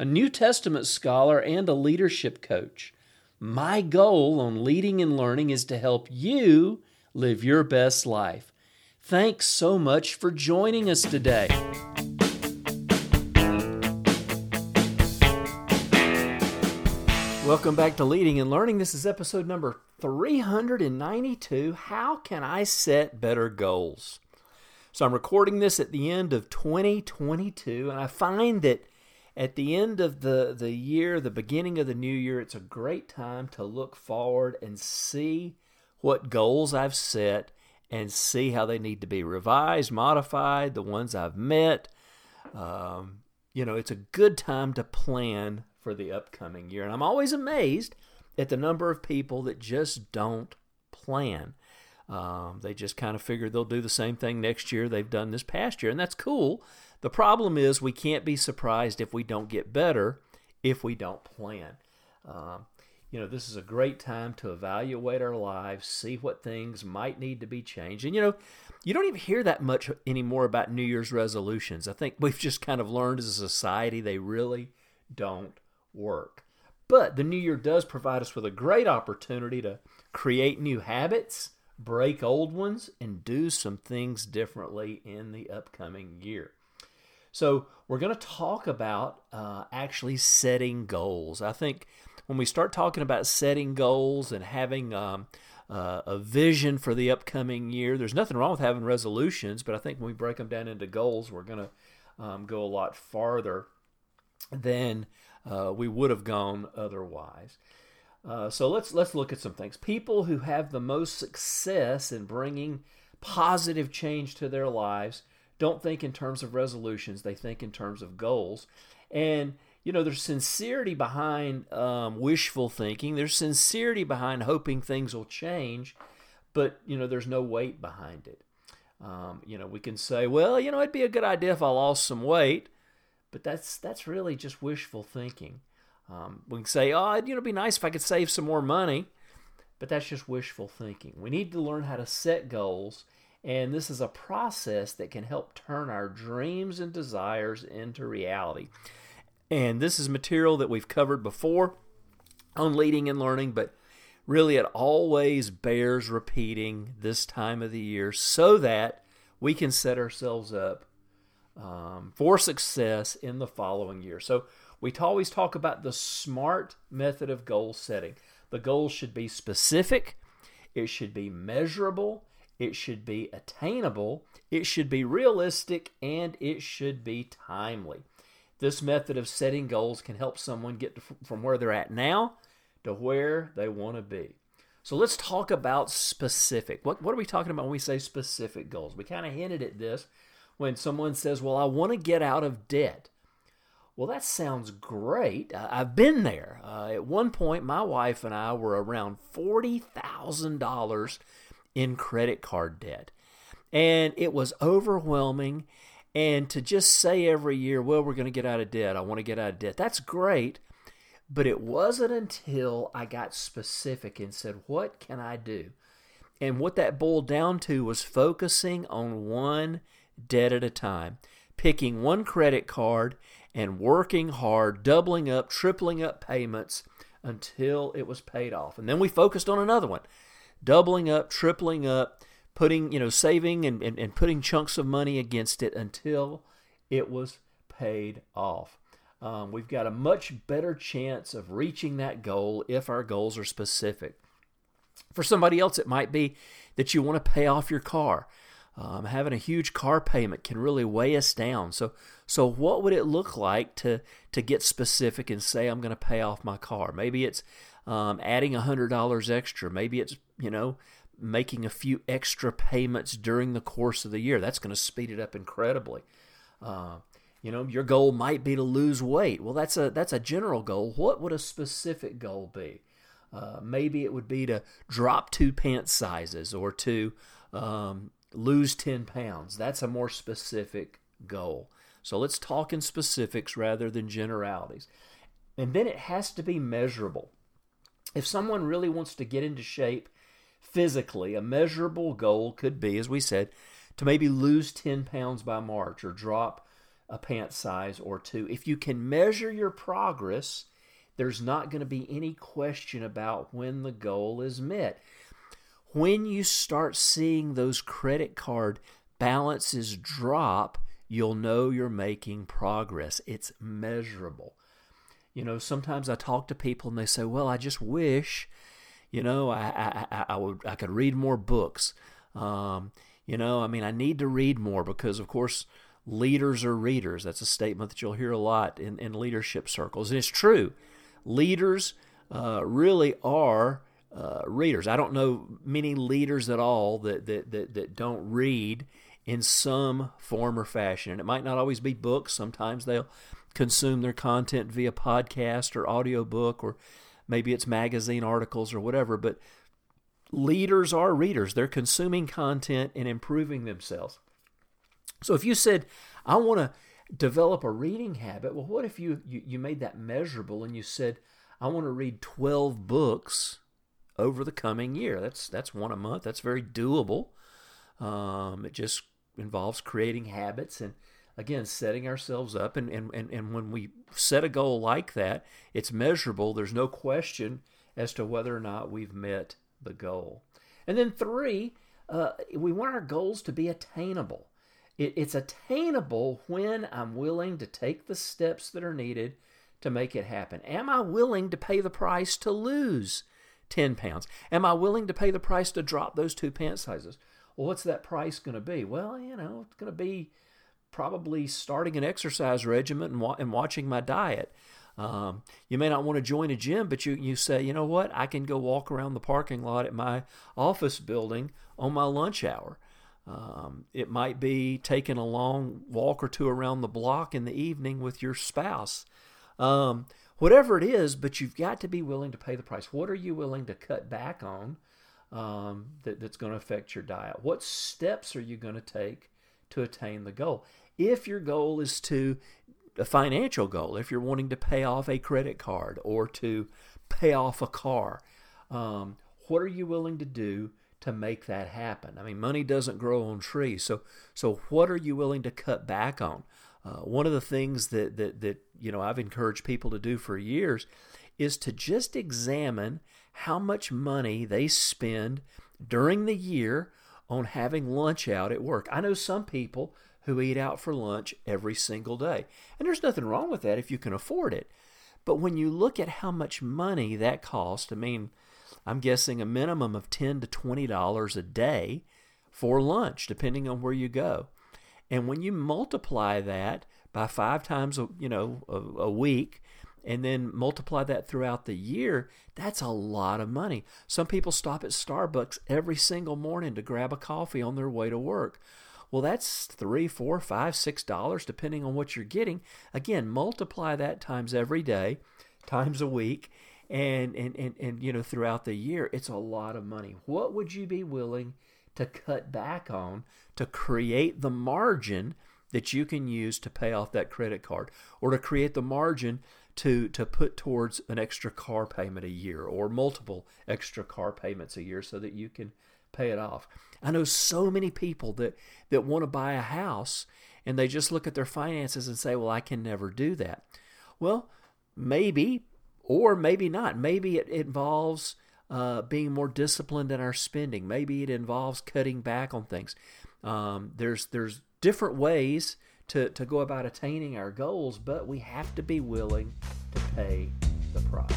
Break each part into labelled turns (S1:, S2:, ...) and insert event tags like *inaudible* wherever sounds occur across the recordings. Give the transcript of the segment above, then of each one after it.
S1: a New Testament scholar, and a leadership coach. My goal on leading and learning is to help you live your best life. Thanks so much for joining us today. Welcome back to Leading and Learning. This is episode number 392 How Can I Set Better Goals? So I'm recording this at the end of 2022, and I find that at the end of the, the year, the beginning of the new year, it's a great time to look forward and see what goals I've set and see how they need to be revised, modified, the ones I've met. Um, you know, it's a good time to plan for the upcoming year. And I'm always amazed at the number of people that just don't plan. Um, they just kind of figure they'll do the same thing next year they've done this past year, and that's cool. The problem is we can't be surprised if we don't get better if we don't plan. Um, you know, this is a great time to evaluate our lives, see what things might need to be changed. And, you know, you don't even hear that much anymore about New Year's resolutions. I think *laughs* we've just kind of learned as a society they really don't work. But the new year does provide us with a great opportunity to create new habits, break old ones, and do some things differently in the upcoming year. So, we're going to talk about uh, actually setting goals. I think when we start talking about setting goals and having um, uh, a vision for the upcoming year, there's nothing wrong with having resolutions, but I think when we break them down into goals, we're going to um, go a lot farther than uh, we would have gone otherwise. Uh, so let's let's look at some things. People who have the most success in bringing positive change to their lives don't think in terms of resolutions; they think in terms of goals. And you know, there's sincerity behind um, wishful thinking. There's sincerity behind hoping things will change, but you know, there's no weight behind it. Um, you know, we can say, well, you know, it'd be a good idea if I lost some weight but that's that's really just wishful thinking. Um, we can say, oh, it'd you know, it'd be nice if I could save some more money, but that's just wishful thinking. We need to learn how to set goals, and this is a process that can help turn our dreams and desires into reality. And this is material that we've covered before on leading and learning, but really it always bears repeating this time of the year so that we can set ourselves up um, for success in the following year. So we always talk about the SMART method of goal setting. The goals should be specific, it should be measurable, it should be attainable, it should be realistic, and it should be timely. This method of setting goals can help someone get from where they're at now to where they want to be. So let's talk about specific. What, what are we talking about when we say specific goals? We kind of hinted at this when someone says, Well, I want to get out of debt. Well, that sounds great. I've been there. Uh, at one point, my wife and I were around $40,000 in credit card debt. And it was overwhelming. And to just say every year, well, we're going to get out of debt, I want to get out of debt, that's great. But it wasn't until I got specific and said, what can I do? And what that boiled down to was focusing on one debt at a time, picking one credit card and working hard, doubling up, tripling up payments until it was paid off. And then we focused on another one, doubling up, tripling up, putting, you know, saving and, and, and putting chunks of money against it until it was paid off. Um, we've got a much better chance of reaching that goal if our goals are specific. For somebody else, it might be that you want to pay off your car. Um, having a huge car payment can really weigh us down. So, so what would it look like to to get specific and say I'm going to pay off my car? Maybe it's um, adding a hundred dollars extra. Maybe it's you know making a few extra payments during the course of the year. That's going to speed it up incredibly. Uh, you know, your goal might be to lose weight. Well, that's a that's a general goal. What would a specific goal be? Uh, maybe it would be to drop two pant sizes or to um, lose 10 pounds. That's a more specific goal. So let's talk in specifics rather than generalities. And then it has to be measurable. If someone really wants to get into shape physically, a measurable goal could be, as we said, to maybe lose 10 pounds by March or drop a pant size or two. If you can measure your progress, there's not going to be any question about when the goal is met. When you start seeing those credit card balances drop, you'll know you're making progress. It's measurable. You know, sometimes I talk to people and they say, "Well, I just wish, you know, I I, I would I could read more books." Um, you know, I mean, I need to read more because, of course, leaders are readers. That's a statement that you'll hear a lot in, in leadership circles. And it's true. Leaders uh, really are uh, readers. I don't know many leaders at all that, that, that, that don't read in some form or fashion. And it might not always be books. Sometimes they'll consume their content via podcast or audiobook or maybe it's magazine articles or whatever. But leaders are readers. They're consuming content and improving themselves. So if you said, I want to develop a reading habit, well, what if you, you, you made that measurable and you said, I want to read 12 books over the coming year? That's, that's one a month. That's very doable. Um, it just involves creating habits and, again, setting ourselves up. And, and, and, and when we set a goal like that, it's measurable. There's no question as to whether or not we've met the goal. And then three, uh, we want our goals to be attainable. It, it's attainable when I'm willing to take the steps that are needed to make it happen. Am I willing to pay the price to lose 10 pounds? Am I willing to pay the price to drop those two pant sizes? Well, what's that price going to be? Well, you know, it's going to be probably starting an exercise regimen and, wa- and watching my diet. Um, you may not want to join a gym, but you, you say, you know what, I can go walk around the parking lot at my office building on my lunch hour. Um, it might be taking a long walk or two around the block in the evening with your spouse. Um, whatever it is, but you've got to be willing to pay the price. What are you willing to cut back on um, that, that's going to affect your diet? What steps are you going to take to attain the goal? If your goal is to a financial goal, if you're wanting to pay off a credit card or to pay off a car, um, what are you willing to do to make that happen. I mean, money doesn't grow on trees. So, so what are you willing to cut back on? Uh, one of the things that, that that you know I've encouraged people to do for years is to just examine how much money they spend during the year on having lunch out at work. I know some people who eat out for lunch every single day, and there's nothing wrong with that if you can afford it. But when you look at how much money that costs, I mean, I'm guessing a minimum of 10 to $20 a day for lunch, depending on where you go. And when you multiply that by five times, you know, a, a week, and then multiply that throughout the year, that's a lot of money. Some people stop at Starbucks every single morning to grab a coffee on their way to work. Well, that's three, four, five, six dollars, depending on what you're getting. Again, multiply that times every day, times a week, and, and, and, and you know throughout the year it's a lot of money what would you be willing to cut back on to create the margin that you can use to pay off that credit card or to create the margin to to put towards an extra car payment a year or multiple extra car payments a year so that you can pay it off. I know so many people that that want to buy a house and they just look at their finances and say, "Well, I can never do that." Well, maybe or maybe not. Maybe it involves uh, being more disciplined in our spending. Maybe it involves cutting back on things. Um, there's there's different ways to, to go about attaining our goals, but we have to be willing to pay the price.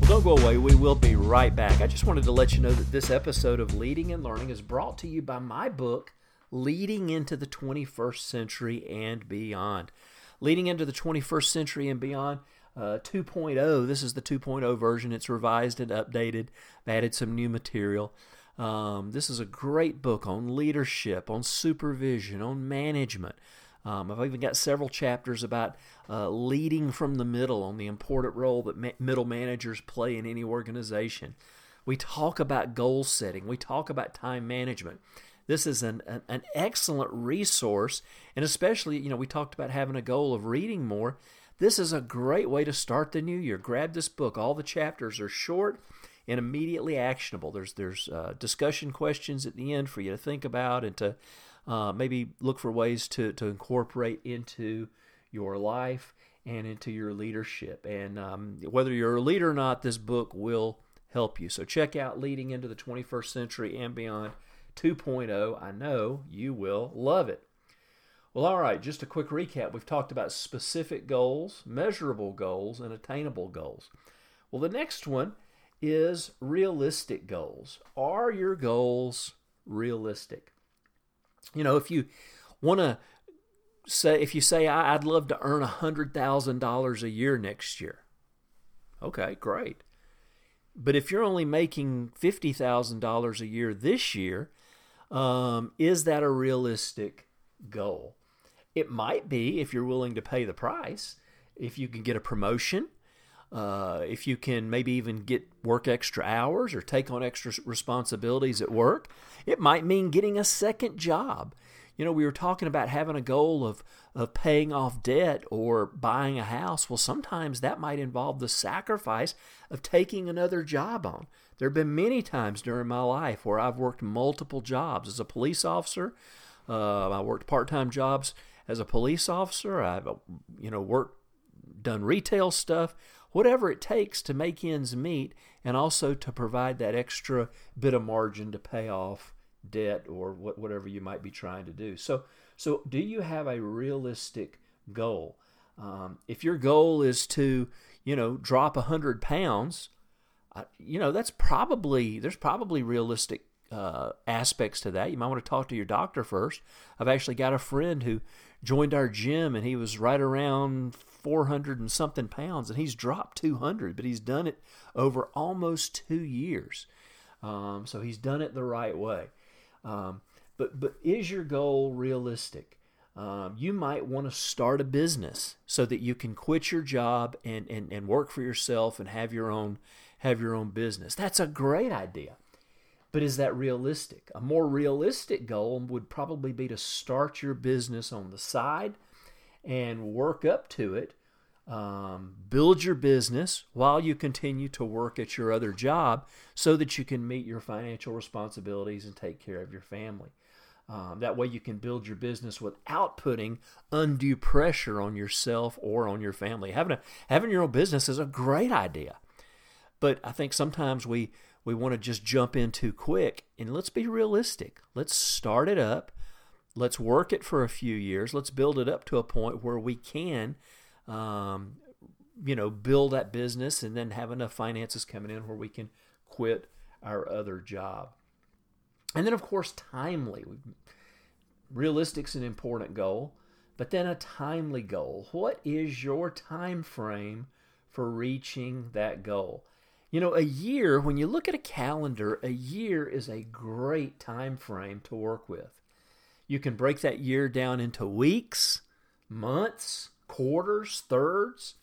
S1: Well, don't go away. We will be right back. I just wanted to let you know that this episode of Leading and Learning is brought to you by my book, Leading into the 21st Century and Beyond. Leading into the 21st Century and Beyond, uh, 2.0. This is the 2.0 version. It's revised and updated. I've added some new material. Um, this is a great book on leadership, on supervision, on management. Um, I've even got several chapters about uh, leading from the middle on the important role that ma- middle managers play in any organization. We talk about goal setting, we talk about time management. This is an, an, an excellent resource, and especially, you know, we talked about having a goal of reading more. This is a great way to start the new year. Grab this book. All the chapters are short and immediately actionable. There's there's uh, discussion questions at the end for you to think about and to uh, maybe look for ways to to incorporate into your life and into your leadership. And um, whether you're a leader or not, this book will help you. So check out Leading into the 21st Century and Beyond 2.0. I know you will love it. Well, all right, just a quick recap. We've talked about specific goals, measurable goals, and attainable goals. Well, the next one is realistic goals. Are your goals realistic? You know, if you want to say, if you say, I'd love to earn $100,000 a year next year, okay, great. But if you're only making $50,000 a year this year, um, is that a realistic goal? It might be if you're willing to pay the price. If you can get a promotion, uh, if you can maybe even get work extra hours or take on extra responsibilities at work, it might mean getting a second job. You know, we were talking about having a goal of, of paying off debt or buying a house. Well, sometimes that might involve the sacrifice of taking another job on. There have been many times during my life where I've worked multiple jobs as a police officer. Uh, I worked part time jobs as a police officer. I've, you know, worked, done retail stuff, whatever it takes to make ends meet and also to provide that extra bit of margin to pay off debt or what, whatever you might be trying to do. So, so do you have a realistic goal? Um, if your goal is to, you know, drop a hundred pounds, uh, you know that's probably there's probably realistic uh, aspects to that. You might want to talk to your doctor first. I've actually got a friend who joined our gym and he was right around 400 and something pounds and he's dropped 200, but he's done it over almost two years. Um, so he's done it the right way. Um, but but is your goal realistic? Um, you might want to start a business so that you can quit your job and, and, and work for yourself and have your own have your own business. That's a great idea. But is that realistic? A more realistic goal would probably be to start your business on the side and work up to it. Um, build your business while you continue to work at your other job so that you can meet your financial responsibilities and take care of your family. Um, that way, you can build your business without putting undue pressure on yourself or on your family. Having a having your own business is a great idea, but I think sometimes we we want to just jump in too quick. And let's be realistic. Let's start it up. Let's work it for a few years. Let's build it up to a point where we can um, you know, build that business and then have enough finances coming in where we can quit our other job. And then, of course, timely. Realistic's an important goal, but then a timely goal. What is your time frame for reaching that goal? You know, a year, when you look at a calendar, a year is a great time frame to work with. You can break that year down into weeks, months, quarters, thirds.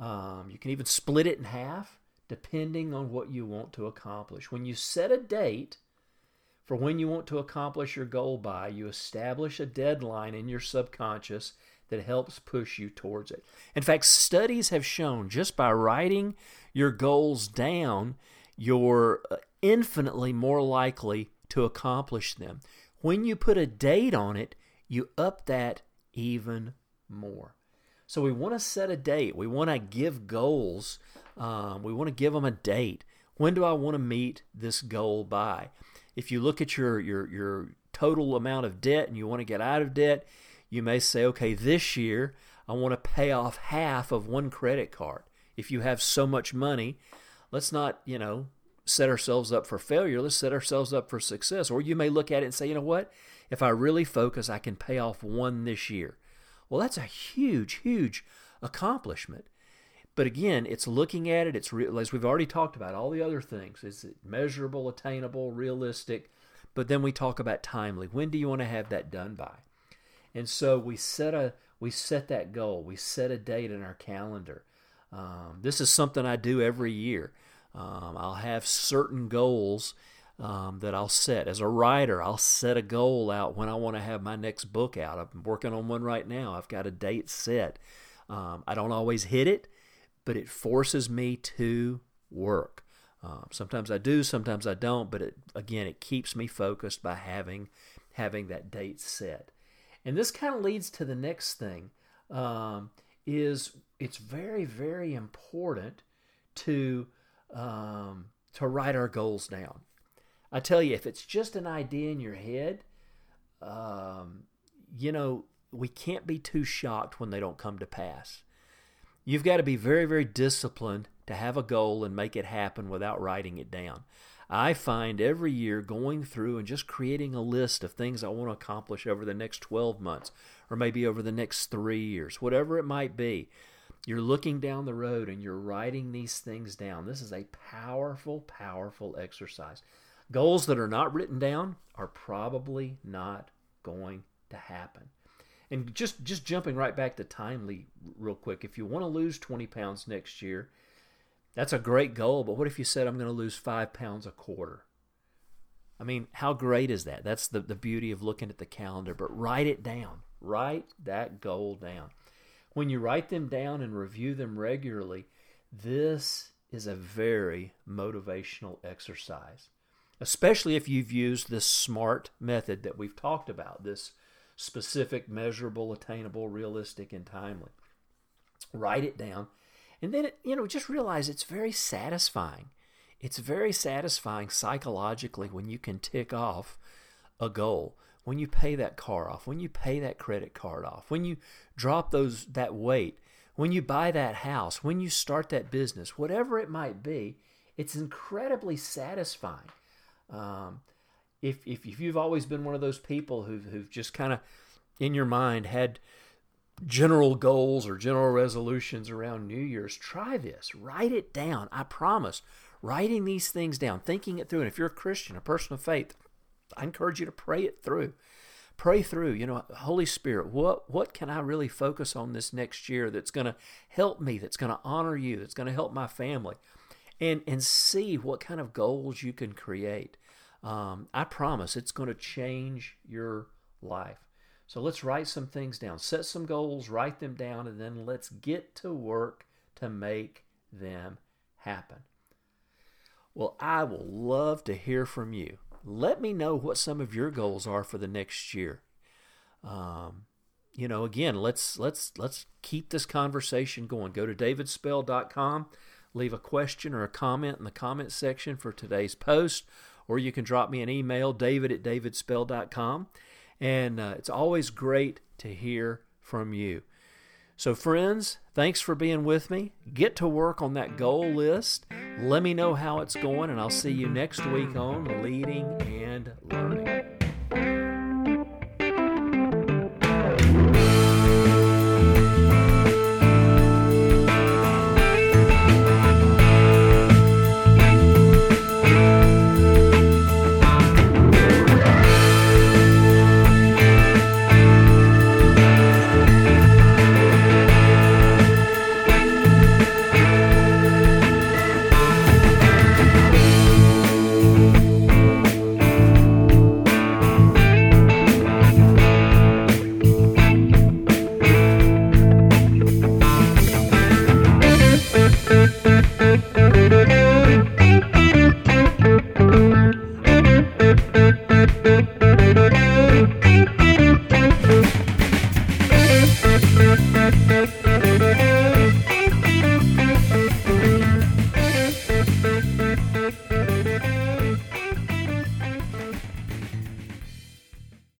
S1: Um, you can even split it in half depending on what you want to accomplish. When you set a date for when you want to accomplish your goal by, you establish a deadline in your subconscious that helps push you towards it. In fact, studies have shown just by writing your goals down, you're uh, infinitely more likely to accomplish them. When you put a date on it, you up that even more. So we want to set a date. We want to give goals. Um, we want to give them a date. When do I want to meet this goal by? If you look at your your your total amount of debt and you want to get out of debt, you may say, okay, this year I want to pay off half of one credit card. If you have so much money, let's not, you know, set ourselves up for failure. Let's set ourselves up for success. Or you may look at it and say, you know what? If I really focus, I can pay off one this year. Well, that's a huge, huge accomplishment. But again, it's looking at it. It's re- as we've already talked about all the other things. Is it measurable, attainable, realistic? But then we talk about timely. When do you want to have that done by? And so we set a we set that goal. We set a date in our calendar. Um, this is something I do every year. Um, I'll have certain goals um, that I'll set. As a writer, I'll set a goal out when I want to have my next book out. I'm working on one right now. I've got a date set. Um, I don't always hit it, but it forces me to work. Um, sometimes I do, sometimes I don't, but it, again, it keeps me focused by having having that date set. And this kind of leads to the next thing: um, is it's very, very important to um, to write our goals down. I tell you, if it's just an idea in your head, um, you know, we can't be too shocked when they don't come to pass. You've got to be very, very disciplined to have a goal and make it happen without writing it down. I find every year going through and just creating a list of things I want to accomplish over the next 12 months or maybe over the next three years, whatever it might be. You're looking down the road and you're writing these things down. This is a powerful, powerful exercise. Goals that are not written down are probably not going to happen. And just just jumping right back to timely real quick, if you want to lose 20 pounds next year, that's a great goal, but what if you said I'm going to lose 5 pounds a quarter? I mean, how great is that? That's the, the beauty of looking at the calendar, but write it down. Write that goal down. When you write them down and review them regularly, this is a very motivational exercise especially if you've used this SMART method that we've talked about this specific, measurable, attainable, realistic, and timely. Write it down. And then, you know, just realize it's very satisfying. It's very satisfying psychologically when you can tick off a goal, when you pay that car off, when you pay that credit card off, when you drop those that weight, when you buy that house, when you start that business, whatever it might be, it's incredibly satisfying. Um, if, if, if you've always been one of those people who've, who've just kind of in your mind had general goals or general resolutions around New Year's, try this. Write it down. I promise. Writing these things down, thinking it through. And if you're a Christian, a person of faith, I encourage you to pray it through. Pray through, you know, Holy Spirit, what what can I really focus on this next year that's going to help me, that's going to honor you, that's going to help my family? And and see what kind of goals you can create. Um, I promise it's going to change your life. So let's write some things down, set some goals, write them down, and then let's get to work to make them happen. Well, I will love to hear from you. Let me know what some of your goals are for the next year. Um, you know, again, let's let's let's keep this conversation going. Go to davidspell.com, leave a question or a comment in the comment section for today's post or you can drop me an email, david at davidspell.com. And uh, it's always great to hear from you. So, friends, thanks for being with me. Get to work on that goal list. Let me know how it's going, and I'll see you next week on Leading and Learning.